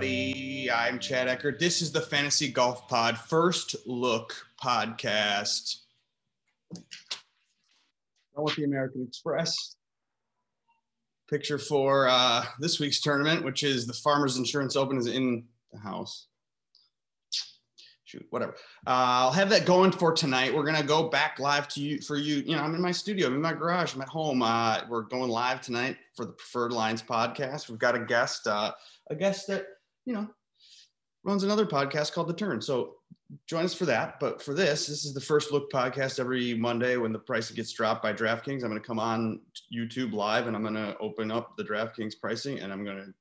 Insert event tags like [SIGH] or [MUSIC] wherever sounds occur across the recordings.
Everybody. I'm Chad Eckert. This is the Fantasy Golf Pod First Look podcast. Going with the American Express. Picture for uh, this week's tournament, which is the Farmers Insurance Open, is in the house. Shoot, whatever. Uh, I'll have that going for tonight. We're gonna go back live to you for you. You know, I'm in my studio, I'm in my garage, I'm at home. Uh, we're going live tonight for the Preferred Lines podcast. We've got a guest, uh, a guest that you know runs another podcast called The Turn. So join us for that. But for this, this is the first look podcast every Monday when the price gets dropped by DraftKings. I'm going to come on YouTube live and I'm going to open up the DraftKings pricing and I'm going to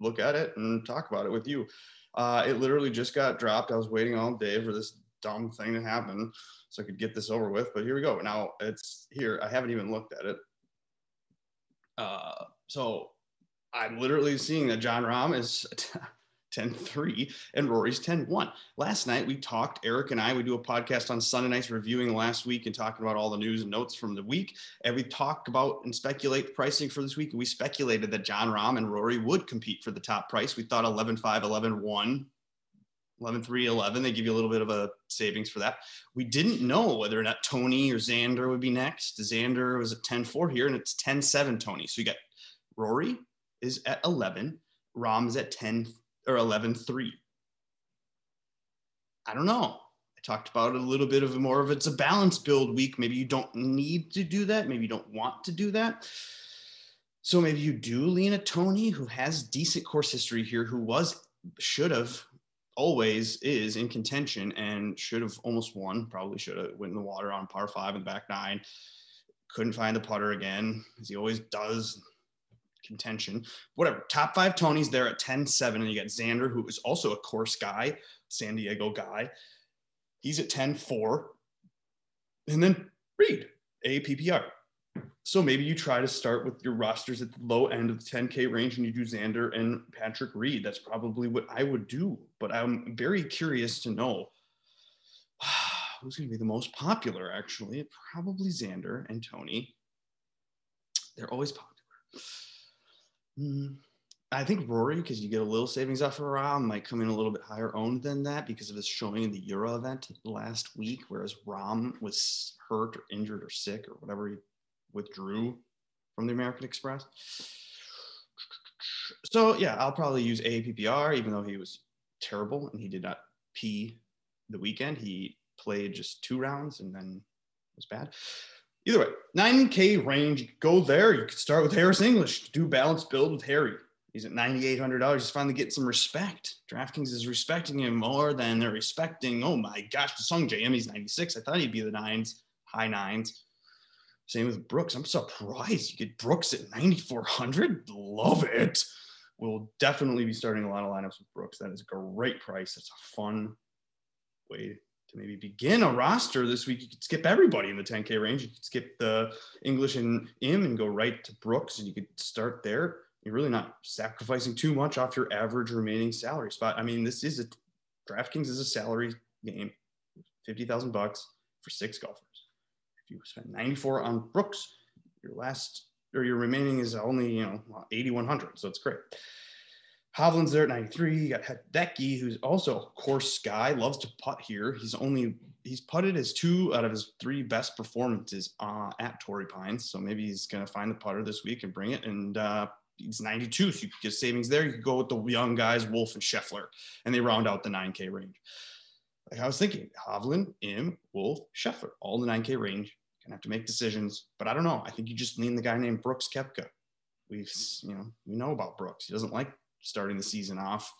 look at it and talk about it with you. Uh, it literally just got dropped. I was waiting all day for this dumb thing to happen so I could get this over with. But here we go. Now it's here. I haven't even looked at it. Uh, so I'm literally seeing that Jon Rahm is [LAUGHS] 10-3 and Rory's 10-1. Last night we talked, Eric and I, we do a podcast on Sunday nights reviewing last week and talking about all the news and notes from the week. And we talked about and speculate pricing for this week. And we speculated that Jon Rahm and Rory would compete for the top price. We thought 11-5, 11-1, 11-3, 11. They give you a little bit of a savings for that. We didn't know whether or not Tony or Xander would be next. Xander was at 10-4 here and it's 10-7 Tony. So you got Rory is at 11. Rahm is at 10 or 11 3. I don't know. I talked about a little bit of more of it's a balance build week. Maybe you don't need to do that. Maybe you don't want to do that. So maybe you do lean a Tony who has decent course history here, who was, should have, always is in contention and should have almost won, probably should have went in the water on par five in the back nine. Couldn't find the putter again, as he always does contention. Whatever. Top five Tonys there at 10 7. And you got Xander, who is also a course guy, San Diego guy. He's at 10 4. And then Reed, APPR. So maybe you try to start with your rosters at the low end of the 10K range and you do Xander and Patrick Reed. That's probably what I would do. But I'm very curious to know [SIGHS] who's going to be the most popular, actually. Probably Xander and Tony. They're always popular. Mm, I think Rory, because you get a little savings off of Rahm, might come in a little bit higher owned than that because of his showing in the Euro event last week, whereas Rahm was hurt or injured or sick or whatever he withdrew from the American Express. So yeah, I'll probably use APPR, even though he was terrible and he did not pee the weekend. He played just two rounds and then was bad. Either way, 9K range, go there. You could start with Harris English, do balance build with Harry. He's at $9,800. He's finally getting some respect. DraftKings is respecting him more than they're respecting, oh my gosh, the Sungjae Im, he's 96. I thought he'd be the nines, high nines. Same with Brooks. I'm surprised you get Brooks at 9,400. Love it. We'll definitely be starting a lot of lineups with Brooks. That is a great price. It's a fun way to maybe begin a roster this week, you could skip everybody in the 10K range. You could skip the English and Im and go right to Brooks, and you could start there. You're really not sacrificing too much off your average remaining salary spot. I mean, this is a DraftKings is a salary game, fifty thousand bucks for six golfers. If you spend 94 on Brooks, your last or your remaining is only you know 8100, so it's great. Hovland's there at 93. You got Hideki, who's also a course guy, loves to putt here. He's only he's putted his two out of his three best performances uh, at Torrey Pines. So maybe he's gonna find the putter this week and bring it. And uh, he's 92, so you could get savings there. You could go with the young guys, Wolff and Scheffler, and they round out the 9K range. Like I was thinking, Hovland, Im, Wolff, Scheffler, all the 9K range. Gonna have to make decisions, but I don't know. I think you just lean the guy named Brooks Koepka. We've you know we know about Brooks. He doesn't like starting the season off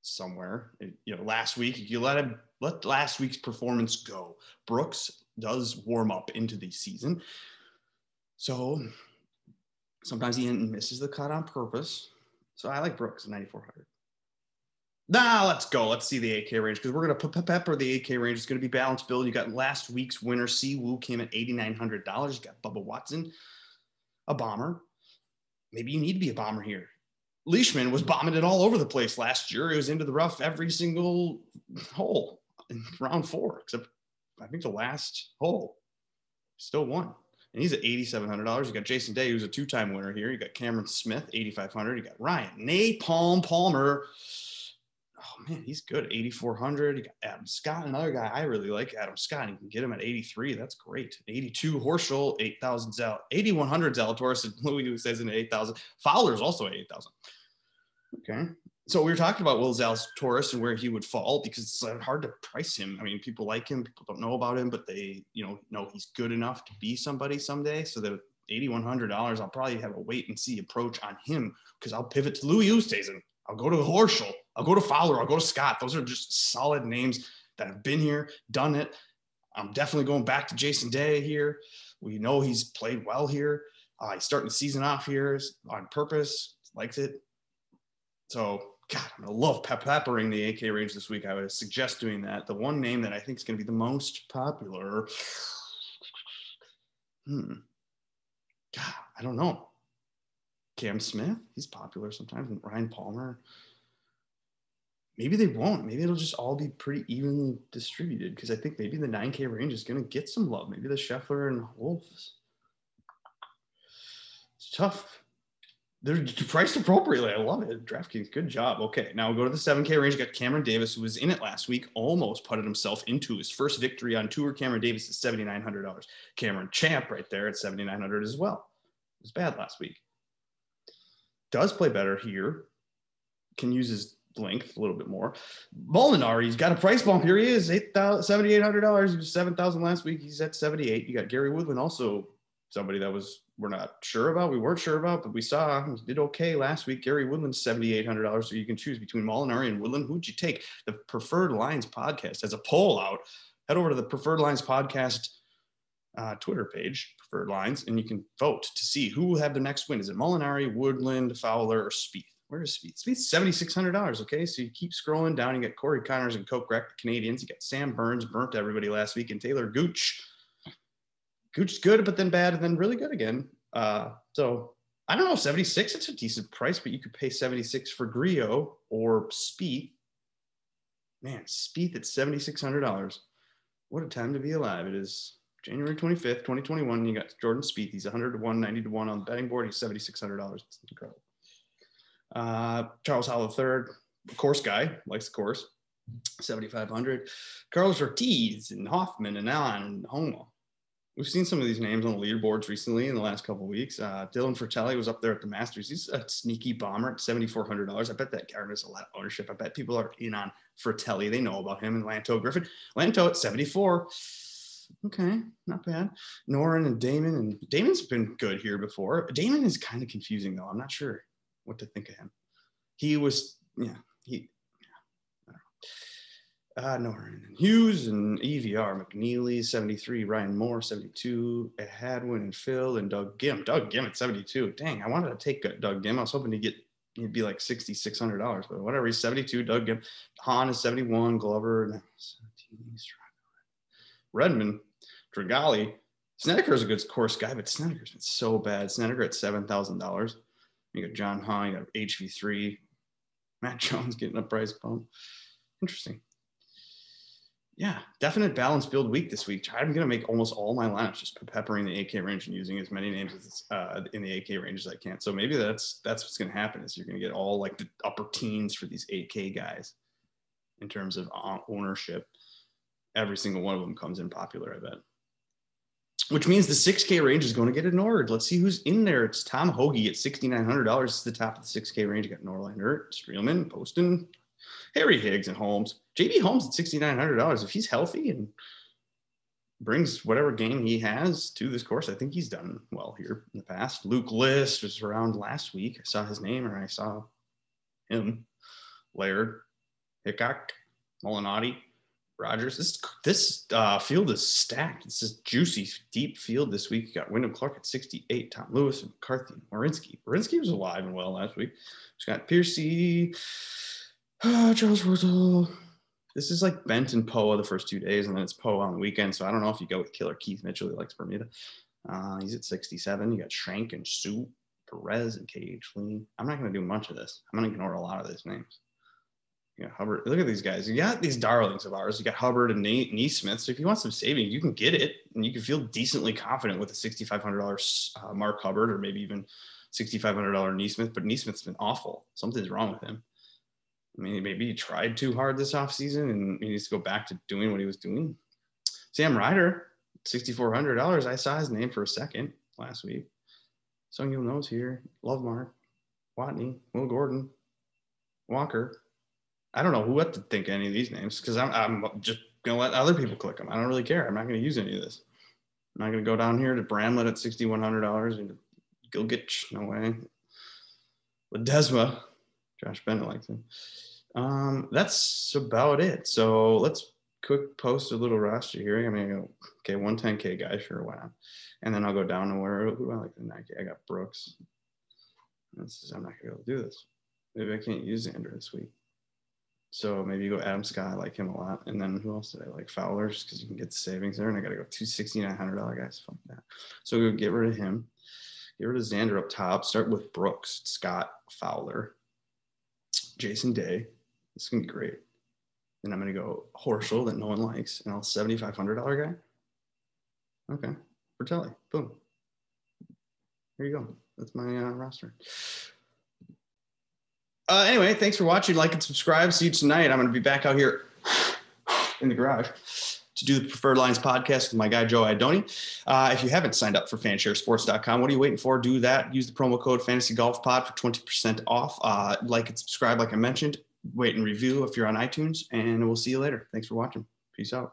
somewhere. You know, last week you let him let last week's performance go. Brooks does warm up into the season, so sometimes he misses the cut on purpose. So I like Brooks at 9400. Now let's go. Let's see the 8K range because we're going to pepper the 8K range. It's going to be balanced build. You got last week's winner, Si Woo, came at $8,900. You got Bubba Watson, a bomber. Maybe you need to be a bomber here. Leishman was bombing it all over the place last year. It was into the rough every single hole in round four, except I think the last hole still won. and he's at $8,700. You got Jason Day, who's a two time winner here. You got Cameron Smith, 8,500. You got Ryan Napalm Palmer. Oh man, he's good. 8,400. You got Adam Scott, another guy I really like, Adam Scott. You can get him at 83. That's great. 82 Horschel, 8,000 Zal, 8,100 Zalatoris, and Louis says in 8,000. Fowler's also at 8,000. Okay so we were talking about Will Zalatoris and where he would fall because it's uh, hard to price him. I mean, people like him, people don't know about him, but they, you know, know he's good enough to be somebody someday. So the $8,100, I'll probably have a wait and see approach on him because I'll pivot to Louis Oosthuizen. I'll go to Horschel. I'll go to Fowler. I'll go to Scott. Those are just solid names that have been here, done it. I'm definitely going back to Jason Day here. We know he's played well here. Uh, he's starting the season off here on purpose, likes it. So God, I'm gonna love pep- peppering the AK range this week. I would suggest doing that. The one name that I think is gonna be the most popular. Hmm. God, I don't know. Cam Smith, he's popular sometimes, and Ryan Palmer. Maybe they won't. Maybe it'll just all be pretty evenly distributed because I think maybe the 9K range is going to get some love. Maybe the Scheffler and Wolves. It's tough they're priced appropriately. I love it. DraftKings, good job. Okay, now we'll go to the 7K range. You got Cameron Davis, who was in it last week, almost putted himself into his first victory on tour. Cameron Davis is $7,900. Cameron Champ right there at 7,900 as well. It was bad last week. Does play better here. Can use his length a little bit more. Molinari, he's got a price bump here. He is $7,800. He was 7,000 last week. He's at 78. You got Gary Woodland also somebody that was we're not sure about, we weren't sure about, but we saw did okay last week. Gary Woodland, $7,800. So you can choose between Molinari and Woodland. Who'd you take? The Preferred Lines podcast has a poll out. Head over to the Preferred Lines podcast uh, Twitter page, Preferred Lines, and you can vote to see who will have the next win. Is it Molinari, Woodland, Fowler, or Spieth? Where is Spieth? Spieth's $7,600. Okay. So you keep scrolling down. You got Corey Conners and Kokrak, the Canadians. You got Sam Burns, burnt everybody last week, and Taylor Gooch Gooch good, but then bad, and then really good again. Uh, so I don't know, 76, it's a decent price, but you could pay 76 for Grillo or Spieth. Man, Spieth at $7,600. What a time to be alive. It is January 25th, 2021. You got Jordan Spieth. He's 100 to 1, 90 to 1 on the betting board. He's $7,600. It's incredible. Uh, Charles Howell III, course guy, likes the course. 7,500. Carlos Ortiz and Hoffman and Allen and Homa we've seen some of these names on the leaderboards recently in the last couple weeks. Uh, Dylan Frittelli was up there at the Masters. He's a sneaky bomber at seventy four hundred dollars. I bet that garners a lot of ownership. I bet people are in on Frittelli. They know about him and Lanto Griffin. Lanto at seventy four. Okay, not bad. Noren and Dahmen and Dahmen's been good here before. Dahmen is kind of confusing though. I'm not sure what to think of him. He was yeah he uh, no, Hughes and EVR, McNealy, 73, Ryan Moore, 72, Hadwin and Phil and Doug Ghim. Doug Ghim at 72. Dang, I wanted to take Doug Ghim. I was hoping to get, he'd be like $6,600, but whatever. He's 72. Doug Ghim. Hahn is 71. Glover, 17. Redman, Dragali. Snedeker is a good course guy, but Snedeker's been so bad. Snedeker at $7,000. You got John Hahn, you got HV3. Matt [LAUGHS] Jones getting a price bump. Interesting yeah, definite balance build week this week. I'm going to make almost all my lineups just peppering the AK range and using as many names as uh, in the AK range as I can. So maybe that's that's what's going to happen is you're going to get all like the upper teens for these AK guys in terms of ownership. Every single one of them comes in popular, I bet. Which means the 6K range is going to get ignored. Let's see who's in there. It's Tom Hoge at $6,900. It's the top of the 6K range. You got Norlander, Streelman, Poston, Harry Higgs and Holmes. JB Holmes at $6,900. If he's healthy and brings whatever game he has to this course, I think he's done well here in the past. Luke List was around last week. I saw his name or I saw him. Laird, Hickok, Molinari, Rogers. This this uh, field is stacked. It's a juicy, deep field this week. You got Wyndham Clark at 68, Tom Lewis, and McCarthy, Marinsky. Marinsky was alive and well last week. Scott Piercy, uh, [SIGHS] Charles Wurzel. This is like Bent and Poa the first two days, and then it's Poa on the weekend. So I don't know if you go with Killer Keith Mitchell. He likes Bermuda. Uh, he's at 67. You got Shank and Sue, Perez and KH Lee. I'm not going to do much of this. I'm going to ignore a lot of these names. You got Hubbard. Look at these guys. You got these darlings of ours. You got Hubbard and Nate Nesmith. So if you want some savings, you can get it, and you can feel decently confident with a sixty-five hundred dollars uh, Mark Hubbard, or maybe even sixty-five hundred dollar NeSmith. But NeSmith's been awful. Something's wrong with him. I mean, maybe he tried too hard this offseason and he needs to go back to doing what he was doing. Sam Ryder, $6,400. I saw his name for a second last week. Sung You'll Knows here. Love Mark, Watney, Will Gordon, Walker. I don't know who what to think of any of these names because I'm, I'm just going to let other people click them. I don't really care. I'm not going to use any of this. I'm not going to go down here to Bramlett at $6,100 and Gligic. No way. Ledesma. Josh Bennett likes him. Um, that's about it. So let's quick post a little roster here. Gonna go, okay, 110K guy, sure, why not? And then I'll go down to where who I like the 9K. I got Brooks. This is, I'm not gonna be able to do this. Maybe I can't use Xander this week. So maybe you go Adam Scott, I like him a lot. And then who else did I like? Fowler's because you can get the savings there. And I got to go two $6,900 guys. Fuck that. So we'll get rid of him. Get rid of Xander up top. Start with Brooks, Scott, Fowler, Jason Day. This is to be great. And I'm to go Horschel that no one likes. And I'll $7,500 guy. Okay. Frittelli. Boom. Here you go. That's my uh, roster. Uh, anyway, thanks for watching. Like and subscribe. See you tonight. I'm going to be back out here in the garage to do the Preferred Lines podcast with my guy Joe Idoni. Uh, if you haven't signed up for fansharesports.com, what are you waiting for? Do that. Use the promo code Fantasy Golf Pod for 20% off. Uh, like and subscribe, like I mentioned. Wait and review if you're on iTunes, and we'll see you later. Thanks for watching. Peace out.